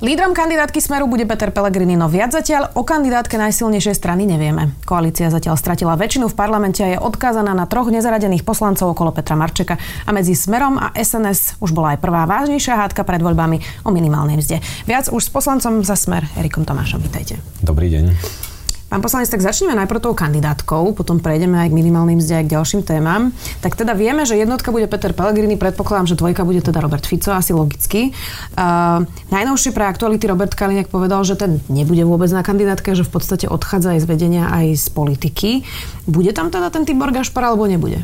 Lídrom kandidátky Smeru bude Peter Pellegrini, no viac zatiaľ o kandidátke najsilnejšej strany nevieme. Koalícia zatiaľ stratila väčšinu v parlamente a je odkázaná na troch nezaradených poslancov okolo Petra Marčeka a medzi Smerom a SNS už bola aj prvá vážnejšia hádka pred voľbami o minimálnej mzde. Viac už s poslancom za Smer Erikom Tomášom. Vítajte. Dobrý deň. Pán poslanec, tak začneme najprv tou kandidátkou, potom prejdeme aj k minimálnym mzde aj k ďalším témam. Tak teda vieme, že jednotka bude Peter Pellegrini, predpokladám, že dvojka bude teda Robert Fico, asi logicky. Uh, najnovšie pre aktuality Robert Kaliňák povedal, že ten nebude vôbec na kandidátke, že v podstate odchádza aj z vedenia, aj z politiky. Bude tam teda ten Tibor Gašpar alebo nebude?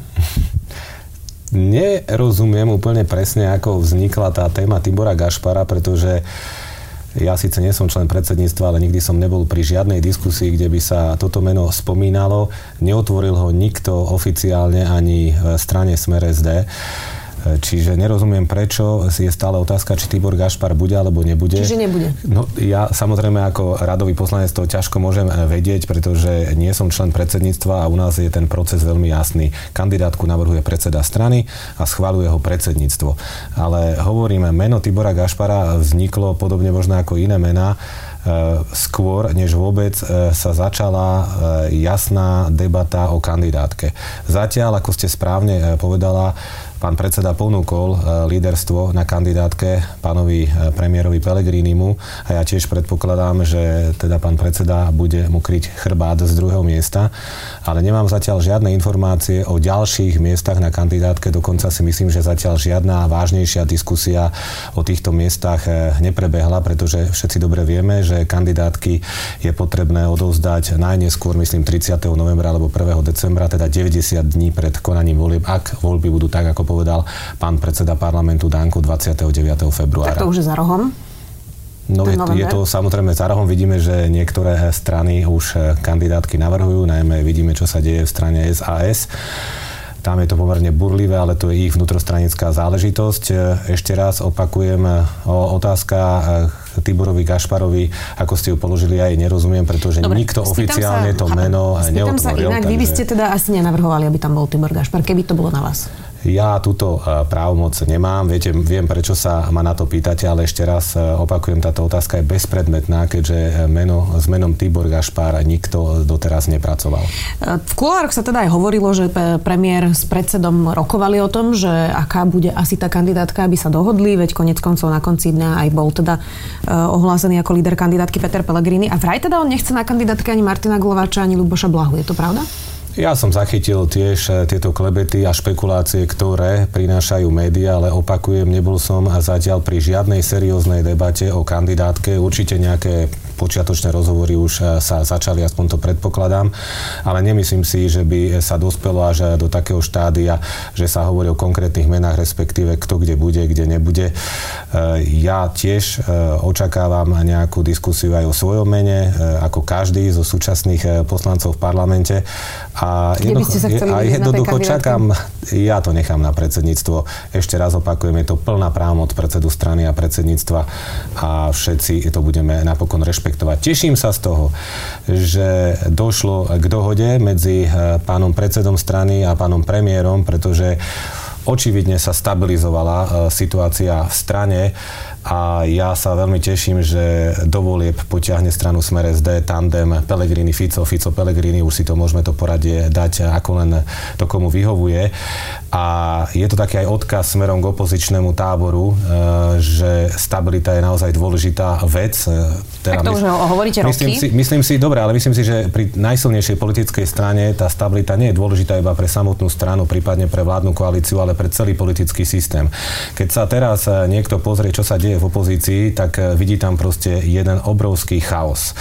Nerozumiem úplne presne, ako vznikla tá téma Tibora Gašpara, pretože ja síce nie som člen predsedníctva, ale nikdy som nebol pri žiadnej diskusii, kde by sa toto meno spomínalo. Neotvoril ho nikto oficiálne ani v strane Smer SD. Čiže nerozumiem, prečo je stále otázka, či Tibor Gašpar bude alebo nebude. Čiže nebude. No ja samozrejme ako radový poslanec to ťažko môžem eh, vedieť, pretože nie som člen predsedníctva a u nás je ten proces veľmi jasný. Kandidátku navrhuje predseda strany a schváluje ho predsedníctvo. Ale hovoríme, meno Tibora Gašpara vzniklo podobne možno ako iné mená eh, skôr, než vôbec eh, sa začala jasná debata o kandidátke. Zatiaľ, ako ste správne povedala, Pán predseda ponúkol e, líderstvo na kandidátke pánovi e, premiérovi Pelegrínimu a ja tiež predpokladám, že teda pán predseda bude mu kryť chrbát z druhého miesta, ale nemám zatiaľ žiadne informácie o ďalších miestach na kandidátke, dokonca si myslím, že zatiaľ žiadna vážnejšia diskusia o týchto miestach e, neprebehla, pretože všetci dobre vieme, že kandidátky je potrebné odovzdať najneskôr, myslím, 30. novembra alebo 1. decembra, teda 90 dní pred konaním volieb, ak voľby budú tak, ako povedal pán predseda parlamentu Danku 29. februára. Tak to už je za rohom? No je, je to samozrejme za rohom. Vidíme, že niektoré strany už eh, kandidátky navrhujú, najmä vidíme, čo sa deje v strane SAS. Tam je to pomerne burlivé, ale to je ich vnútrostranická záležitosť. Eh, ešte raz opakujem, eh, otázka Tiborovi Gašparovi, ako ste ju položili, aj nerozumiem, pretože Dobre, nikto oficiálne sa, to meno neotvoril. sa inak, takže... vy by ste teda asi nenavrhovali, aby tam bol Tibor Gašpar, keby to bolo na vás. Ja túto e, právomoc nemám, viete, viem, prečo sa ma na to pýtate, ale ešte raz e, opakujem, táto otázka je bezpredmetná, keďže e, meno, s menom Tibor Gašpár nikto doteraz nepracoval. V kulároch sa teda aj hovorilo, že premiér s predsedom rokovali o tom, že aká bude asi tá kandidátka, aby sa dohodli, veď konec koncov na konci dňa aj bol teda ohlásený ako líder kandidátky Peter Pellegrini a vraj teda on nechce na kandidátke ani Martina Glováča, ani Luboša Blahu. Je to pravda? Ja som zachytil tiež e, tieto klebety a špekulácie, ktoré prinášajú médiá, ale opakujem, nebol som zatiaľ pri žiadnej serióznej debate o kandidátke. Určite nejaké počiatočné rozhovory už e, sa začali, aspoň to predpokladám, ale nemyslím si, že by sa dospelo až do takého štádia, že sa hovorí o konkrétnych menách, respektíve kto kde bude, kde nebude. Ja tiež očakávam nejakú diskusiu aj o svojom mene, ako každý zo súčasných poslancov v parlamente. A Kde by ste sa chceli a jednoducho čakám, ja to nechám na predsedníctvo. Ešte raz opakujem, je to plná právomoc predsedu strany a predsedníctva a všetci to budeme napokon rešpektovať. Teším sa z toho, že došlo k dohode medzi eh, pánom predsedom strany a pánom premiérom, pretože očividne sa stabilizovala eh, situácia v strane a ja sa veľmi teším, že do volieb potiahne stranu Smer SD tandem Pellegrini Fico, Fico Pellegrini, už si to môžeme to poradie dať ako len to komu vyhovuje. A je to taký aj odkaz smerom k opozičnému táboru, e, že stabilita je naozaj dôležitá vec. E, teda tak to už hovoríte myslím roky? Si, myslím si, dobre, ale myslím si, že pri najsilnejšej politickej strane tá stabilita nie je dôležitá iba pre samotnú stranu, prípadne pre vládnu koalíciu, ale pre celý politický systém. Keď sa teraz e, niekto pozrie, čo sa deje v opozícii, tak eh, vidí tam proste jeden obrovský chaos.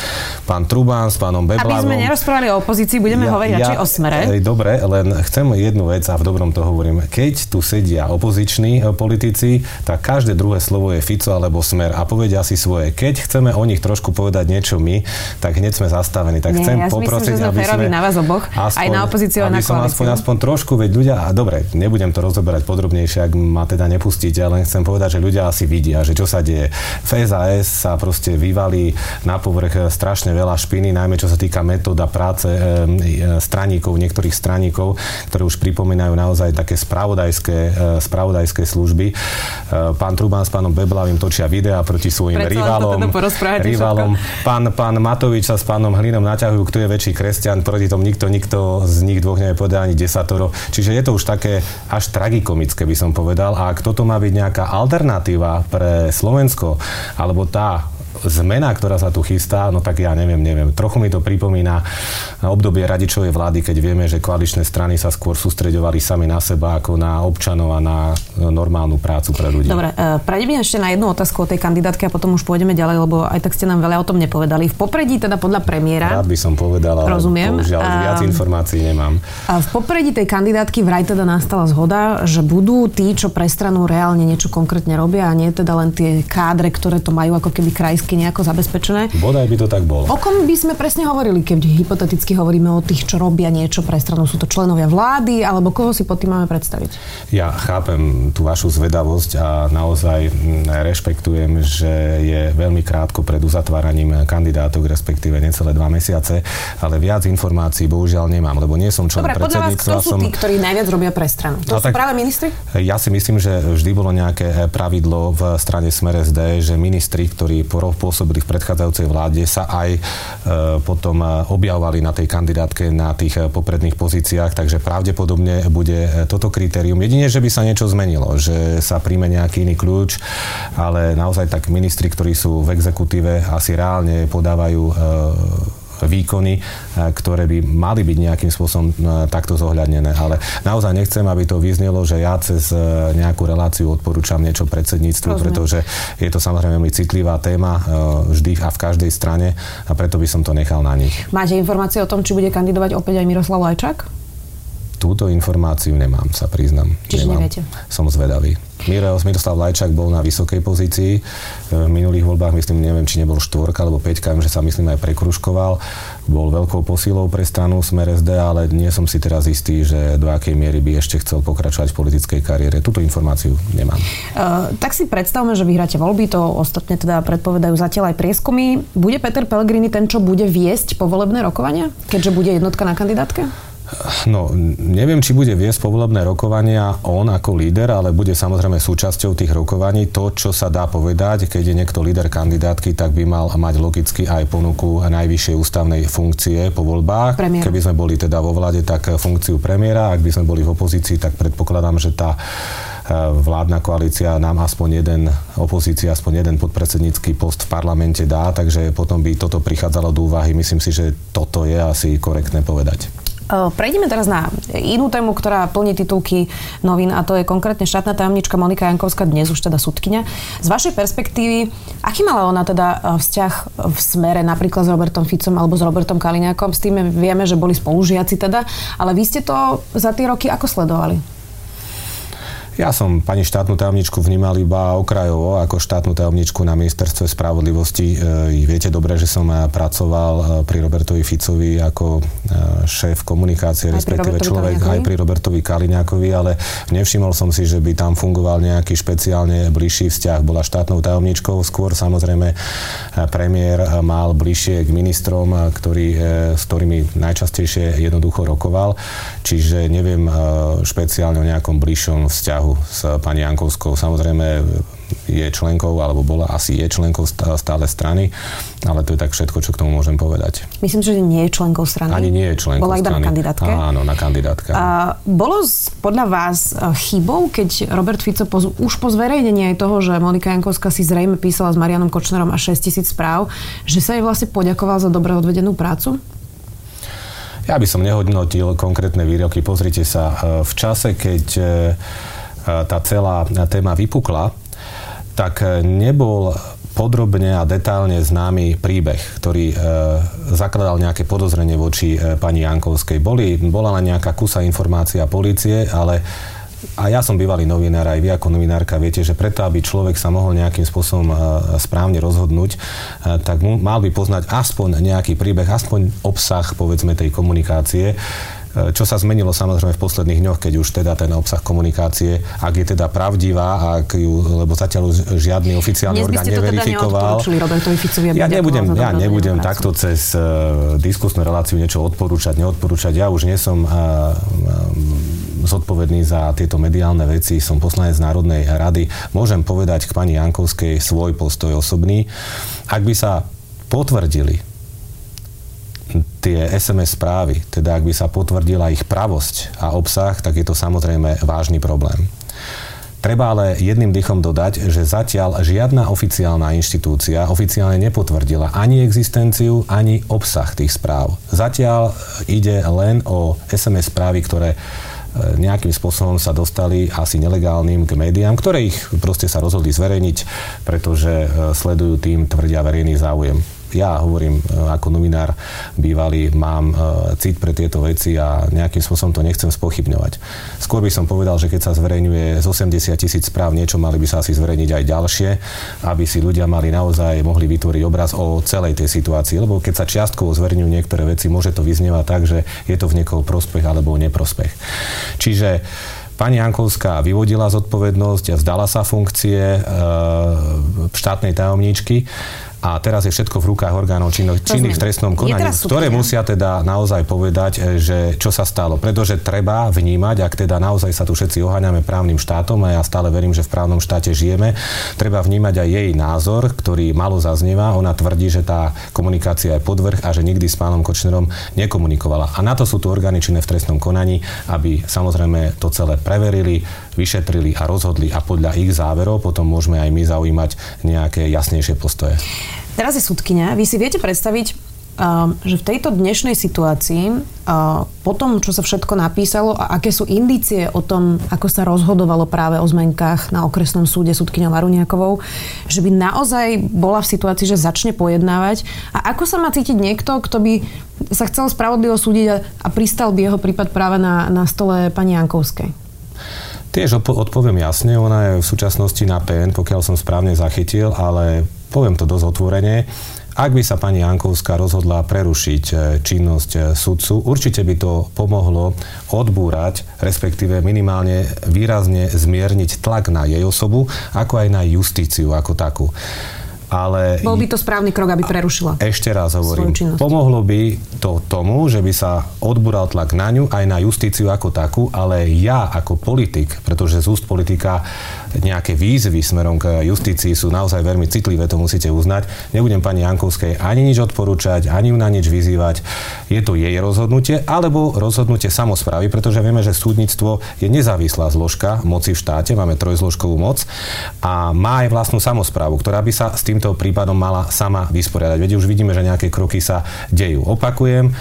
Pán Trubán s pánom Beblavom... Aby sme nerozprávali o opozícii, budeme ja, hovoriť ja, radšej o smere. Dobre, len chcem jednu vec a v dobrom to hovorím. Keď tu sedia opoziční eh, politici, tak každé druhé slovo je Fico alebo smer a povedia si svoje. Keď chceme o nich trošku povedať niečo my, tak hneď sme zastavení. Tak Nie, chcem ja poprosiť, myslím, aby sme... na vás oboch, aspoň, aj na opozíciu, aj na som aspoň, aspoň trošku, veď ľudia, a dobre, nebudem to rozoberať podrobnejšie, ak ma teda nepustíte, ale chcem povedať, že ľudia asi vidia, že čo čo sa deje. V SAS sa proste vyvalí na povrch strašne veľa špiny, najmä čo sa týka metóda práce straníkov, niektorých straníkov, ktoré už pripomínajú naozaj také spravodajské, spravodajské služby. Pán Truban s pánom Beblavým točia videá proti svojim Predsa rivalom. Rivalom. Pán, pán Matovič sa s pánom Hlinom naťahujú, kto je väčší kresťan, proti tomu nikto, nikto z nich dvoch nevie povedať ani desatoro. Čiže je to už také až tragikomické, by som povedal. A ak toto má byť nejaká alternatíva pre Slovensko, alebo tá zmena, ktorá sa tu chystá, no tak ja neviem, neviem. Trochu mi to pripomína obdobie radičovej vlády, keď vieme, že koaličné strany sa skôr sústreďovali sami na seba ako na občanov a na normálnu prácu pre ľudí. Dobre, e, prejdeme ešte na jednu otázku o tej kandidátke a potom už pôjdeme ďalej, lebo aj tak ste nám veľa o tom nepovedali. V popredí teda podľa premiéra... Rád by som povedal, ale rozumiem, bohužiaľ a, viac informácií nemám. A v popredí tej kandidátky vraj teda nastala zhoda, že budú tí, čo pre stranu reálne niečo konkrétne robia a nie teda len tie kádre, ktoré to majú ako keby krajské nejako zabezpečené. Bodaj by to tak bolo. O kom by sme presne hovorili, keď hypoteticky hovoríme o tých, čo robia niečo pre stranu? Sú to členovia vlády, alebo koho si pod tým máme predstaviť? Ja chápem tú vašu zvedavosť a naozaj mm, rešpektujem, že je veľmi krátko pred uzatváraním kandidátok, respektíve necelé dva mesiace, ale viac informácií bohužiaľ nemám, lebo nie som člen Dobre. Podľa vás, kto sú som... tí, ktorí najviac robia pre stranu? To no, sú tak, práve ministri? Ja si myslím, že vždy bolo nejaké pravidlo v strane Smer SD, že ministri, ktorí pôsobili v predchádzajúcej vláde, sa aj e, potom e, objavovali na tej kandidátke na tých e, popredných pozíciách, takže pravdepodobne bude toto kritérium. Jedine, že by sa niečo zmenilo, že sa príjme nejaký iný kľúč, ale naozaj tak ministri, ktorí sú v exekutíve, asi reálne podávajú výkony, e, ktoré by mali byť nejakým spôsobom e, takto zohľadnené. Ale naozaj nechcem, aby to vyznelo, že ja cez e, nejakú reláciu odporúčam niečo predsedníctvu, Rozumiem. pretože je to samozrejme veľmi citlivá téma vždy a v každej strane a preto by som to nechal na nich. Máte informácie o tom, či bude kandidovať opäť aj Miroslav Lajčák? Túto informáciu nemám, sa priznam. Čiže nemám. neviete? Som zvedavý. Miroslav Lajčák bol na vysokej pozícii. V minulých voľbách, myslím, neviem, či nebol štvorka alebo peťka, že sa myslím aj prekruškoval. Bol veľkou posilou pre stranu Smer SD, ale nie som si teraz istý, že do akej miery by ešte chcel pokračovať v politickej kariére. Túto informáciu nemám. Uh, tak si predstavme, že vyhráte voľby, to ostatne teda predpovedajú zatiaľ aj prieskumy. Bude Peter Pellegrini ten, čo bude viesť povolebné rokovania, keďže bude jednotka na kandidátke? No, neviem, či bude viesť povolebné rokovania on ako líder, ale bude samozrejme súčasťou tých rokovaní. To, čo sa dá povedať, keď je niekto líder kandidátky, tak by mal mať logicky aj ponuku najvyššej ústavnej funkcie po voľbách. Premiér. Keby sme boli teda vo vlade, tak funkciu premiéra. Ak by sme boli v opozícii, tak predpokladám, že tá eh, vládna koalícia nám aspoň jeden, opozícia aspoň jeden podpredsednícky post v parlamente dá, takže potom by toto prichádzalo do úvahy. Myslím si, že toto je asi korektné povedať. Prejdeme teraz na inú tému, ktorá plní titulky novín a to je konkrétne štátna tajomnička Monika Jankovská, dnes už teda sudkynia. Z vašej perspektívy, aký mala ona teda vzťah v smere napríklad s Robertom Ficom alebo s Robertom Kaliňákom? S tým vieme, že boli spolužiaci teda, ale vy ste to za tie roky ako sledovali? Ja som pani štátnu tajomničku vnímal iba okrajovo ako štátnu tajomničku na ministerstve spravodlivosti. E, viete dobre, že som e, pracoval e, pri Robertovi Ficovi ako šéf komunikácie, aj respektíve človek aj pri Robertovi Kaliňákovi, ale nevšimol som si, že by tam fungoval nejaký špeciálne bližší vzťah. Bola štátnou tajomničkou, skôr samozrejme premiér mal bližšie k ministrom, ktorý, s ktorými najčastejšie jednoducho rokoval. Čiže neviem špeciálne o nejakom bližšom vzťahu s pani Jankovskou. Samozrejme je členkou, alebo bola asi je členkou stále strany, ale to je tak všetko, čo k tomu môžem povedať. Myslím, že nie je členkou strany. Ani nie je členkou bola strany. Bola iba na kandidátke. Áno, na kandidátke. A bolo podľa vás e, chybou, keď Robert Fico po, už po zverejnení aj toho, že Monika Jankovská si zrejme písala s Marianom Kočnerom až 6 tisíc správ, že sa jej vlastne poďakoval za dobre odvedenú prácu? Ja by som nehodnotil konkrétne výroky. Pozrite sa, e, v čase, keď e, tá celá téma vypukla, tak nebol podrobne a detálne známy príbeh, ktorý e, zakladal nejaké podozrenie voči e, pani Jankovskej. Boli, bola len nejaká kusa informácia policie, ale a ja som bývalý novinár, aj vy ako novinárka viete, že preto, aby človek sa mohol nejakým spôsobom e, správne rozhodnúť, e, tak mal by poznať aspoň nejaký príbeh, aspoň obsah, povedzme, tej komunikácie čo sa zmenilo samozrejme v posledných dňoch, keď už teda ten obsah komunikácie, ak je teda pravdivá, ak ju, lebo zatiaľ žiadny oficiálny Dnes orgán teda neverifikoval. Teda ja nebudem, ja nebudem takto cez uh, diskusnú reláciu niečo odporúčať, neodporúčať. Ja už nie som uh, zodpovedný za tieto mediálne veci, som poslanec Národnej rady. Môžem povedať k pani Jankovskej svoj postoj osobný. Ak by sa potvrdili tie SMS správy, teda ak by sa potvrdila ich pravosť a obsah, tak je to samozrejme vážny problém. Treba ale jedným dychom dodať, že zatiaľ žiadna oficiálna inštitúcia oficiálne nepotvrdila ani existenciu, ani obsah tých správ. Zatiaľ ide len o SMS správy, ktoré E, nejakým spôsobom sa dostali asi nelegálnym k médiám, ktoré ich proste sa rozhodli zverejniť, pretože e, sledujú tým, tvrdia verejný záujem ja hovorím e, ako novinár bývalý, mám e, cit pre tieto veci a nejakým spôsobom to nechcem spochybňovať. Skôr by som povedal, že keď sa zverejňuje z 80 tisíc správ niečo, mali by sa asi zverejniť aj ďalšie, aby si ľudia mali naozaj mohli vytvoriť obraz o celej tej situácii. Lebo keď sa čiastkovo zverejňujú niektoré veci, môže to vyznievať tak, že je to v niekoho prospech alebo neprospech. Čiže Pani Jankovská vyvodila zodpovednosť, a vzdala sa funkcie e, štátnej tajomníčky a teraz je všetko v rukách orgánov činných, činných v trestnom konaní, ktoré musia teda naozaj povedať, e, že čo sa stalo. Pretože treba vnímať, ak teda naozaj sa tu všetci oháňame právnym štátom a ja stále verím, že v právnom štáte žijeme, treba vnímať aj jej názor, ktorý malo zaznieva. Ona tvrdí, že tá komunikácia je podvrh a že nikdy s pánom Kočnerom nekomunikovala. A na to sú tu orgány činné v trestnom konaní, aby samozrejme to celé preverili, vyšetrili a rozhodli a podľa ich záverov potom môžeme aj my zaujímať nejaké jasnejšie postoje. Teraz je súdkynia. Vy si viete predstaviť, um, že v tejto dnešnej situácii, uh, po tom, čo sa všetko napísalo a aké sú indície o tom, ako sa rozhodovalo práve o zmenkách na okresnom súde súdkyňou Varuniakovou, že by naozaj bola v situácii, že začne pojednávať. A ako sa má cítiť niekto, kto by sa chcel spravodlivo súdiť a, a pristal by jeho prípad práve na, na stole pani Jankovskej? Tiež odpoviem jasne, ona je v súčasnosti na PN, pokiaľ som správne zachytil, ale poviem to dosť otvorene, ak by sa pani Jankovská rozhodla prerušiť e, činnosť e, sudcu, určite by to pomohlo odbúrať, respektíve minimálne výrazne zmierniť tlak na jej osobu, ako aj na justíciu ako takú. Ale Bol by to správny krok, aby prerušila. Ešte raz hovorím, pomohlo by to tomu, že by sa odbural tlak na ňu, aj na justíciu ako takú, ale ja ako politik, pretože z úst politika nejaké výzvy smerom k justícii sú naozaj veľmi citlivé, to musíte uznať. Nebudem pani Jankovskej ani nič odporúčať, ani ju na nič vyzývať. Je to jej rozhodnutie, alebo rozhodnutie samozprávy, pretože vieme, že súdnictvo je nezávislá zložka moci v štáte, máme trojzložkovú moc a má aj vlastnú samozprávu, ktorá by sa s týmto prípadom mala sama vysporiadať. Veď už vidíme, že nejaké kroky sa dejú. Opakujem,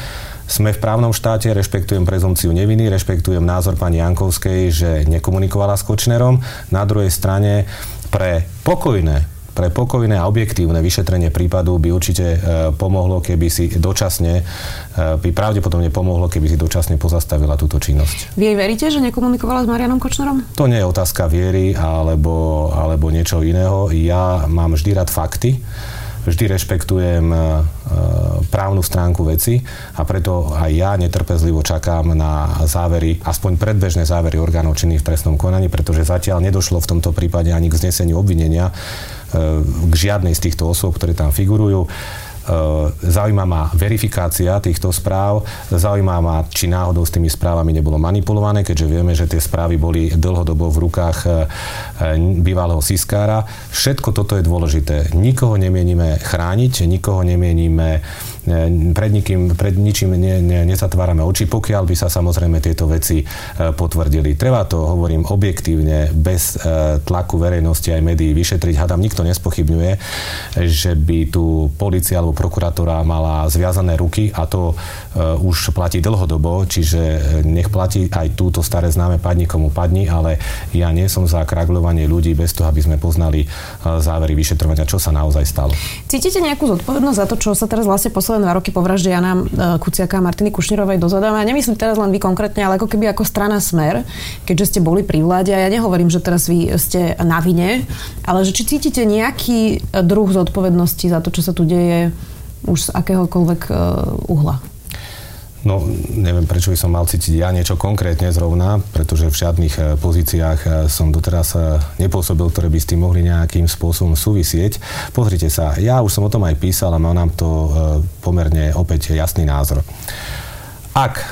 sme v právnom štáte, rešpektujem prezumciu neviny, rešpektujem názor pani Jankovskej, že nekomunikovala s Kočnerom. Na druhej strane pre pokojné pre pokojné a objektívne vyšetrenie prípadu by určite e, pomohlo, keby si dočasne, e, by pravdepodobne pomohlo, keby si dočasne pozastavila túto činnosť. Vy jej veríte, že nekomunikovala s Marianom Kočnerom? To nie je otázka viery alebo, alebo niečo iného. Ja mám vždy rád fakty vždy rešpektujem e, e, právnu stránku veci a preto aj ja netrpezlivo čakám na závery, aspoň predbežné závery orgánov činných v trestnom konaní, pretože zatiaľ nedošlo v tomto prípade ani k zneseniu obvinenia e, k žiadnej z týchto osôb, ktoré tam figurujú. E, zaujíma ma verifikácia týchto správ, zaujíma ma, či náhodou s tými správami nebolo manipulované, keďže vieme, že tie správy boli dlhodobo v rukách e, bývalého Siskára. Všetko toto je dôležité. Nikoho nemienime chrániť, nikoho nemienime pred, nikým, pred ničím ne, ne, nezatvárame oči, pokiaľ by sa samozrejme tieto veci e, potvrdili. Treba to, hovorím, objektívne, bez e, tlaku verejnosti aj médií vyšetriť. Hadam, nikto nespochybňuje, že by tu policia alebo prokuratúra mala zviazané ruky a to e, už platí dlhodobo, čiže nech platí aj túto staré známe padni komu padni, ale ja nie som za kragľovanie ľudí bez toho, aby sme poznali závery vyšetrovania, čo sa naozaj stalo. Cítite nejakú zodpovednosť za to, čo sa teraz vlastne posledné posledné dva roky po vražde Jana e, Kuciaka a Martiny Kušnírovej dozadám. Ja nemyslím teraz len vy konkrétne, ale ako keby ako strana Smer, keďže ste boli pri vláde. A ja nehovorím, že teraz vy ste na vine, ale že či cítite nejaký druh zodpovednosti za to, čo sa tu deje už z akéhokoľvek e, uhla? No, neviem, prečo by som mal cítiť ja niečo konkrétne zrovna, pretože v žiadnych e, pozíciách e, som doteraz e, nepôsobil, ktoré by s tým mohli nejakým spôsobom súvisieť. Pozrite sa, ja už som o tom aj písal a mám nám to pomerne opäť jasný názor. Ak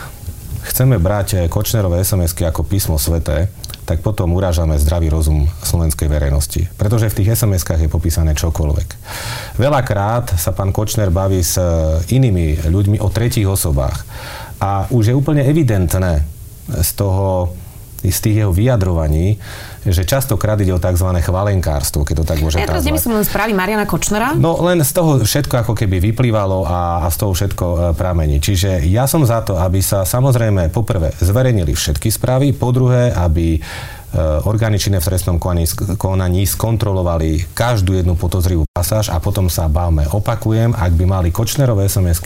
chceme brať Kočnerové SMS-ky ako písmo sveté, tak potom urážame zdravý rozum slovenskej verejnosti. Pretože v tých SMS-kách je popísané čokoľvek. Veľakrát sa pán Kočner baví s inými ľuďmi o tretích osobách. A už je úplne evidentné z toho z tých jeho vyjadrovaní, že častokrát ide o tzv. chvalenkárstvo, keď to tak môže Ja teraz nemyslím len správy Mariana Kočnera. No len z toho všetko ako keby vyplývalo a, a z toho všetko e, pramení. Čiže ja som za to, aby sa samozrejme poprvé zverejnili všetky správy, po druhé, aby Eh, orgány činné v trestnom konaní skontrolovali každú jednu podozrivú pasáž a potom sa bavme. Opakujem, ak by mali Kočnerové sms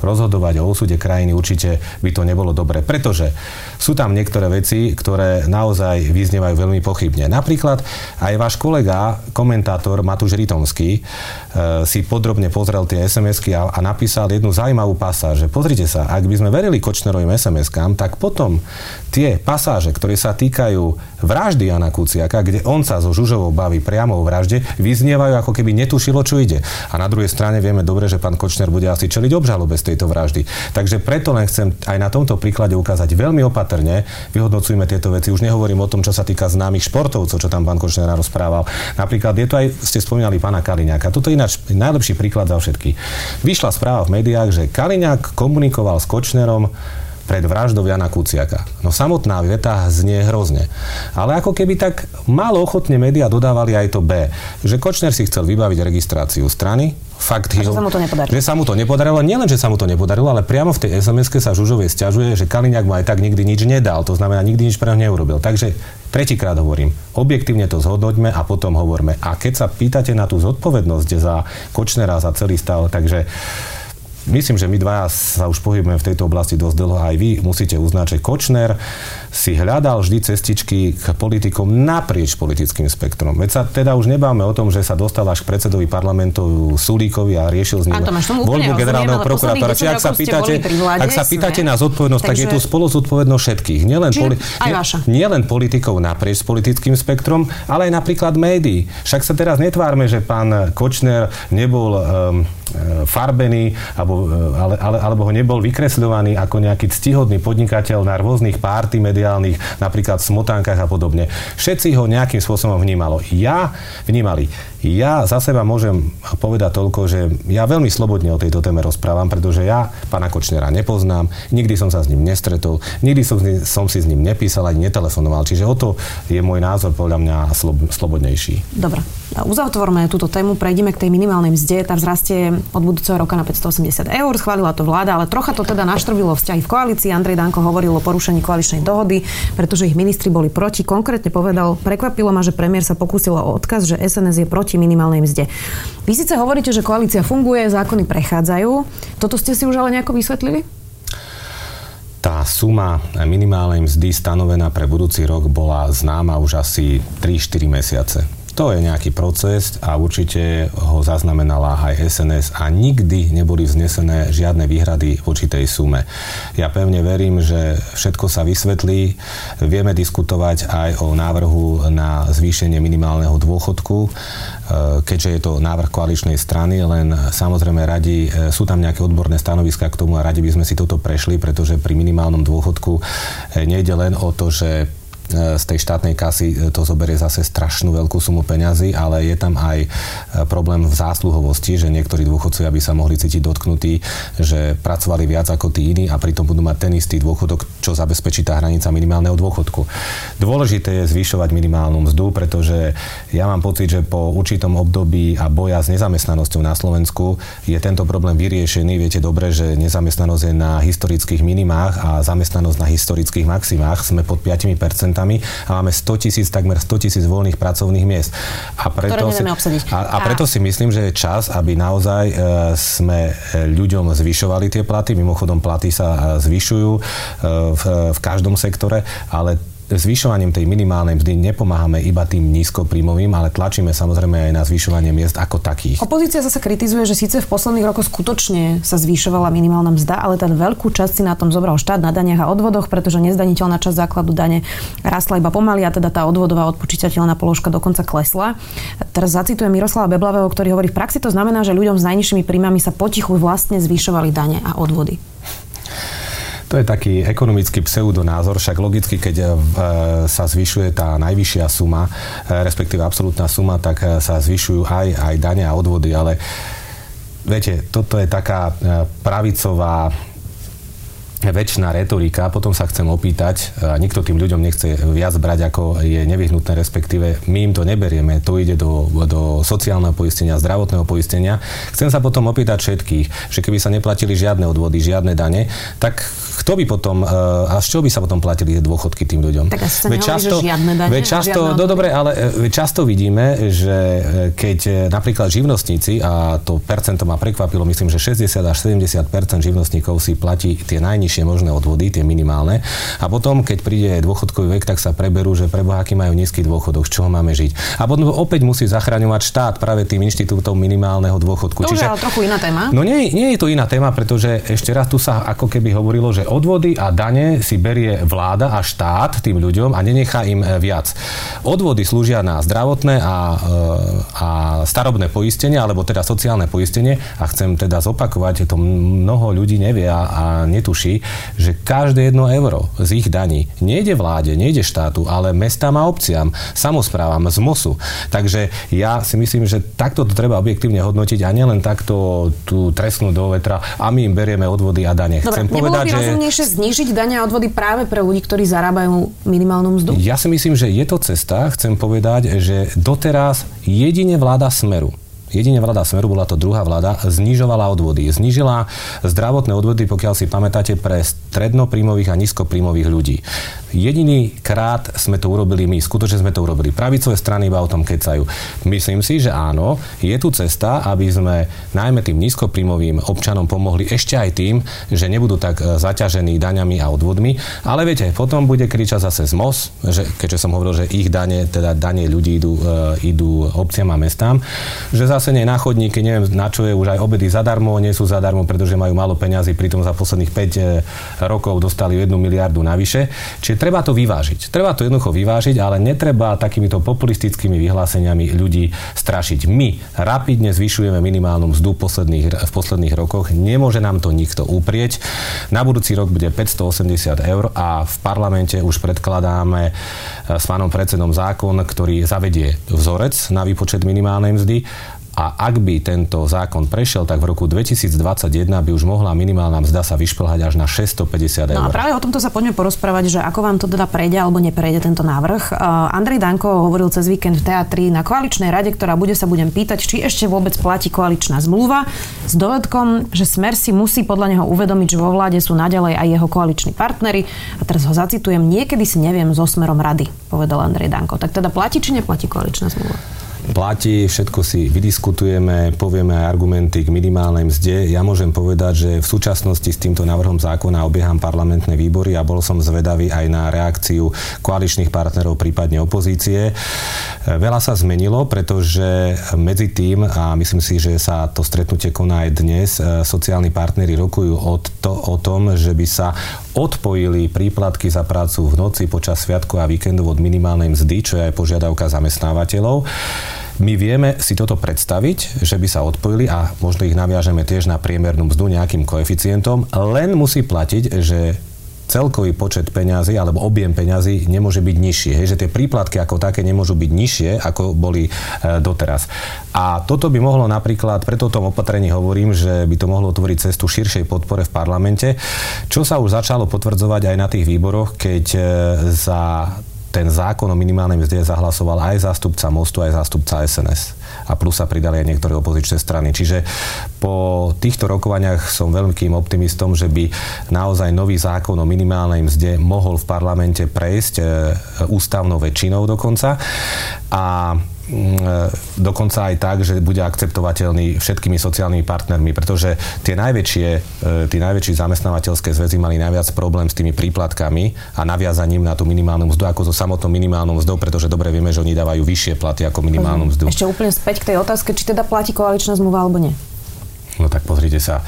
rozhodovať o osude krajiny, určite by to nebolo dobre, pretože sú tam niektoré veci, ktoré naozaj vyznievajú veľmi pochybne. Napríklad aj váš kolega, komentátor Matúš Ritomský, eh, si podrobne pozrel tie sms a, a napísal jednu zaujímavú pasáž, že pozrite sa, ak by sme verili Kočnerovým SMS-kám, tak potom tie pasáže, ktoré sa týkajú vraždy Jana Kuciaka, kde on sa so Žužovou baví priamo o vražde, vyznievajú ako keby netušilo, čo ide. A na druhej strane vieme dobre, že pán Kočner bude asi čeliť obžalobe z tejto vraždy. Takže preto len chcem aj na tomto príklade ukázať veľmi opatrne, vyhodnocujme tieto veci. Už nehovorím o tom, čo sa týka známych športovcov, čo tam pán Kočner rozprával. Napríklad je to aj, ste spomínali pána Kaliňáka. Toto je ináč najlepší príklad za všetky. Vyšla správa v médiách, že Kaliňák komunikoval s Kočnerom pred vraždou Jana Kuciaka. No samotná veta znie hrozne. Ale ako keby tak málo ochotne médiá dodávali aj to B, že Kočner si chcel vybaviť registráciu strany, fakt, že sa mu to nepodarilo. Že sa mu to nepodarilo. Nielen, že sa mu to nepodarilo, ale priamo v tej sms sa Žužovej stiažuje, že Kaliňák mu aj tak nikdy nič nedal. To znamená, nikdy nič pre neurobil. Takže tretíkrát hovorím, objektívne to zhodnoťme a potom hovorme. A keď sa pýtate na tú zodpovednosť za Kočnera, za celý stav, takže myslím, že my dvaja sa už pohybujeme v tejto oblasti dosť dlho. Aj vy musíte uznať, že Kočner si hľadal vždy cestičky k politikom naprieč politickým spektrom. Veď sa teda už nebáme o tom, že sa dostal až k predsedovi parlamentu Sulíkovi a riešil s ním voľbu generálneho prokurátora. Čiže ak sa pýtate, vláde, ak sa pýtate na zodpovednosť, Takže... tak je tu spolu zodpovednosť všetkých. Nielen, poli- nie, nielen politikov naprieč politickým spektrom, ale aj napríklad médií. Však sa teraz netvárme, že pán Kočner nebol um, farbený, alebo, ale, ale, alebo ho nebol vykresľovaný ako nejaký ctihodný podnikateľ na rôznych párty mediálnych, napríklad v smotánkach a podobne. Všetci ho nejakým spôsobom vnímalo. Ja vnímali. Ja za seba môžem povedať toľko, že ja veľmi slobodne o tejto téme rozprávam, pretože ja pána Kočnera nepoznám, nikdy som sa s ním nestretol, nikdy som, som si s ním nepísal ani netelefonoval, čiže o to je môj názor podľa mňa slob, slobodnejší. Dobre, uzatvorme túto tému, prejdeme k tej minimálnej mzde, tá vzrastie od budúceho roka na 580 eur, schválila to vláda, ale trocha to teda naštrbilo vzťahy v koalícii. Andrej Danko hovoril o porušení koaličnej dohody, pretože ich ministri boli proti. Konkrétne povedal, prekvapilo ma, že premiér sa pokúsil o odkaz, že SNS je proti minimálnej mzde. Vy síce hovoríte, že koalícia funguje, zákony prechádzajú. Toto ste si už ale nejako vysvetlili? Tá suma minimálnej mzdy stanovená pre budúci rok bola známa už asi 3-4 mesiace. To je nejaký proces a určite ho zaznamenala aj SNS a nikdy neboli vznesené žiadne výhrady voči tej sume. Ja pevne verím, že všetko sa vysvetlí. Vieme diskutovať aj o návrhu na zvýšenie minimálneho dôchodku, e, keďže je to návrh koaličnej strany, len samozrejme radi, e, sú tam nejaké odborné stanoviska k tomu a radi by sme si toto prešli, pretože pri minimálnom dôchodku e, nejde len o to, že z tej štátnej kasy e, to zoberie zase strašnú veľkú sumu peňazí, ale je tam aj e, problém v zásluhovosti, že niektorí dôchodcovia by sa mohli cítiť dotknutí, že pracovali viac ako tí iní a pritom budú mať ten istý dôchodok, čo zabezpečí tá hranica minimálneho dôchodku. Dôležité je zvyšovať minimálnu mzdu, pretože ja mám pocit, že po určitom období a boja s nezamestnanosťou na Slovensku je tento problém vyriešený. Viete dobre, že nezamestnanosť je na historických minimách a zamestnanosť na historických maximách. Sme pod 5% a máme 100 tisíc, takmer 100 tisíc voľných pracovných miest. A preto, si, a, a preto si myslím, že je čas, aby naozaj e, sme e, ľuďom zvyšovali tie platy. Mimochodom, platy sa e, zvyšujú e, v, v každom sektore, ale zvyšovaním tej minimálnej mzdy nepomáhame iba tým nízkopríjmovým, ale tlačíme samozrejme aj na zvyšovanie miest ako takých. Opozícia zase kritizuje, že síce v posledných rokoch skutočne sa zvyšovala minimálna mzda, ale ten veľkú časť si na tom zobral štát na daniach a odvodoch, pretože nezdaniteľná časť základu dane rastla iba pomaly a teda tá odvodová odpočítateľná položka dokonca klesla. Teraz zacitujem Miroslava Beblavého, ktorý hovorí, v praxi to znamená, že ľuďom s najnižšími príjmami sa potichu vlastne zvyšovali dane a odvody. To je taký ekonomický pseudonázor, však logicky, keď e, sa zvyšuje tá najvyššia suma, e, respektíve absolútna suma, tak e, sa zvyšujú aj, aj dane a odvody, ale viete, toto je taká pravicová väčšiná retorika. Potom sa chcem opýtať, a nikto tým ľuďom nechce viac brať, ako je nevyhnutné, respektíve my im to neberieme. To ide do, do sociálneho poistenia, zdravotného poistenia. Chcem sa potom opýtať všetkých, že keby sa neplatili žiadne odvody, žiadne dane, tak kto by potom, e, a z čoho by sa potom platili dôchodky tým ľuďom? Tak asi sa veď často, žiadne dane, veď často, no dobre, ale e, často vidíme, že e, keď napríklad živnostníci, a to percento ma prekvapilo, myslím, že 60 až 70% živnostníkov si platí tie najnižšie najnižšie možné odvody, tie minimálne. A potom, keď príde dôchodkový vek, tak sa preberú, že preboha, aký majú nízky dôchodok, z čoho máme žiť. A potom opäť musí zachraňovať štát práve tým inštitútom minimálneho dôchodku. To Čiže, je ale trochu iná téma. No nie, nie je to iná téma, pretože ešte raz tu sa ako keby hovorilo, že odvody a dane si berie vláda a štát tým ľuďom a nenechá im e, viac. Odvody slúžia na zdravotné a, e, a starobné poistenie, alebo teda sociálne poistenie a chcem teda zopakovať, to mnoho ľudí nevie a, a netuší, že každé jedno euro z ich daní nejde vláde, nejde štátu, ale mestám a obciam, samozprávam, z MOSu. Takže ja si myslím, že takto to treba objektívne hodnotiť a nielen takto tu tresknúť do vetra a my im berieme odvody a dane. Dobre, Chcem povedať, že... rozumnejšie znižiť dane a odvody práve pre ľudí, ktorí zarábajú minimálnu mzdu? Ja si myslím, že je to cesta. Chcem povedať, že doteraz jedine vláda Smeru jedine vláda Smeru, bola to druhá vláda, znižovala odvody. Znižila zdravotné odvody, pokiaľ si pamätáte, pre strednoprímových a nízkoprímových ľudí. Jediný krát sme to urobili my, skutočne sme to urobili. Pravicové strany iba o tom kecajú. Myslím si, že áno, je tu cesta, aby sme najmä tým nízkoprímovým občanom pomohli ešte aj tým, že nebudú tak e, zaťažení daňami a odvodmi. Ale viete, potom bude kričať zase z MOS, že, keďže som hovoril, že ich dane, teda dane ľudí idú, uh, idú obciam a mestám, že zase nie na chodníky, neviem na čo je, už aj obedy zadarmo, nie sú zadarmo, pretože majú málo peňazí, pritom za posledných 5 e, rokov dostali 1 miliardu navyše. Čiže treba to vyvážiť. Treba to jednoducho vyvážiť, ale netreba takýmito populistickými vyhláseniami ľudí strašiť. My rapidne zvyšujeme minimálnu mzdu posledných, v posledných rokoch. Nemôže nám to nikto uprieť. Na budúci rok bude 580 eur a v parlamente už predkladáme s pánom predsedom zákon, ktorý zavedie vzorec na výpočet minimálnej mzdy a ak by tento zákon prešiel, tak v roku 2021 by už mohla minimálna mzda sa vyšplhať až na 650 eur. No a práve o tomto sa poďme porozprávať, že ako vám to teda prejde alebo neprejde tento návrh. Uh, Andrej Danko hovoril cez víkend v teatri na koaličnej rade, ktorá bude sa budem pýtať, či ešte vôbec platí koaličná zmluva s dovedkom, že Smer si musí podľa neho uvedomiť, že vo vláde sú naďalej aj jeho koaliční partnery. A teraz ho zacitujem, niekedy si neviem so Smerom rady, povedal Andrej Danko. Tak teda platí či neplatí koaličná zmluva? Platí, všetko si vydiskutujeme, povieme aj argumenty k minimálnej mzde. Ja môžem povedať, že v súčasnosti s týmto návrhom zákona obieham parlamentné výbory a bol som zvedavý aj na reakciu koaličných partnerov, prípadne opozície. Veľa sa zmenilo, pretože medzi tým, a myslím si, že sa to stretnutie koná aj dnes, e, sociálni partnery rokujú o, to, o tom, že by sa odpojili príplatky za prácu v noci počas sviatku a víkendov od minimálnej mzdy, čo je aj požiadavka zamestnávateľov. My vieme si toto predstaviť, že by sa odpojili a možno ich naviažeme tiež na priemernú mzdu nejakým koeficientom, len musí platiť, že celkový počet peňazí alebo objem peňazí nemôže byť nižší. Hej, že tie príplatky ako také nemôžu byť nižšie, ako boli e, doteraz. A toto by mohlo napríklad, preto o tom opatrení hovorím, že by to mohlo otvoriť cestu širšej podpore v parlamente, čo sa už začalo potvrdzovať aj na tých výboroch, keď e, za ten zákon o minimálnej mzde zahlasoval aj zástupca Mostu, aj zástupca SNS. A plus sa pridali aj niektoré opozičné strany. Čiže po týchto rokovaniach som veľkým optimistom, že by naozaj nový zákon o minimálnej mzde mohol v parlamente prejsť e, ústavnou väčšinou dokonca. A dokonca aj tak, že bude akceptovateľný všetkými sociálnymi partnermi, pretože tie najväčšie, tie najväčšie zamestnávateľské zväzy mali najviac problém s tými príplatkami a naviazaním na tú minimálnu mzdu ako so samotnou minimálnou mzdou, pretože dobre vieme, že oni dávajú vyššie platy ako minimálnu mzdu. Ešte úplne späť k tej otázke, či teda platí koaličná zmluva alebo nie. No tak pozrite sa.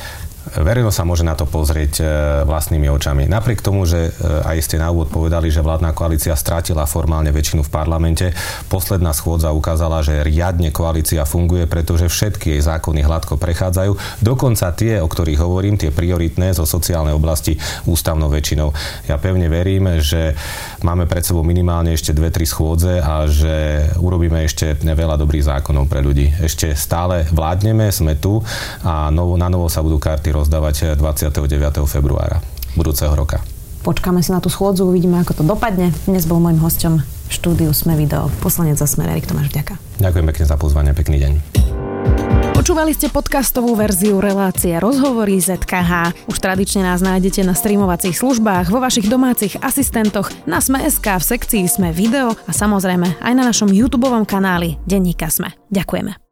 Verejnosť sa môže na to pozrieť e, vlastnými očami. Napriek tomu, že e, aj ste na úvod povedali, že vládna koalícia strátila formálne väčšinu v parlamente, posledná schôdza ukázala, že riadne koalícia funguje, pretože všetky jej zákony hladko prechádzajú. Dokonca tie, o ktorých hovorím, tie prioritné zo sociálnej oblasti ústavnou väčšinou. Ja pevne verím, že máme pred sebou minimálne ešte dve, tri schôdze a že urobíme ešte veľa dobrých zákonov pre ľudí. Ešte stále vládneme, sme tu a novo, na novo sa budú karty rozdávať 29. februára budúceho roka. Počkáme si na tú schôdzu, uvidíme, ako to dopadne. Dnes bol môjim hosťom v štúdiu Sme video poslanec za Smer Erik Tomáš Vďaka. Ďakujem pekne za pozvanie, pekný deň. Počúvali ste podcastovú verziu relácie Rozhovory ZKH. Už tradične nás nájdete na streamovacích službách, vo vašich domácich asistentoch, na Sme.sk, v sekcii Sme video a samozrejme aj na našom YouTube kanáli Denníka Sme. Ďakujeme.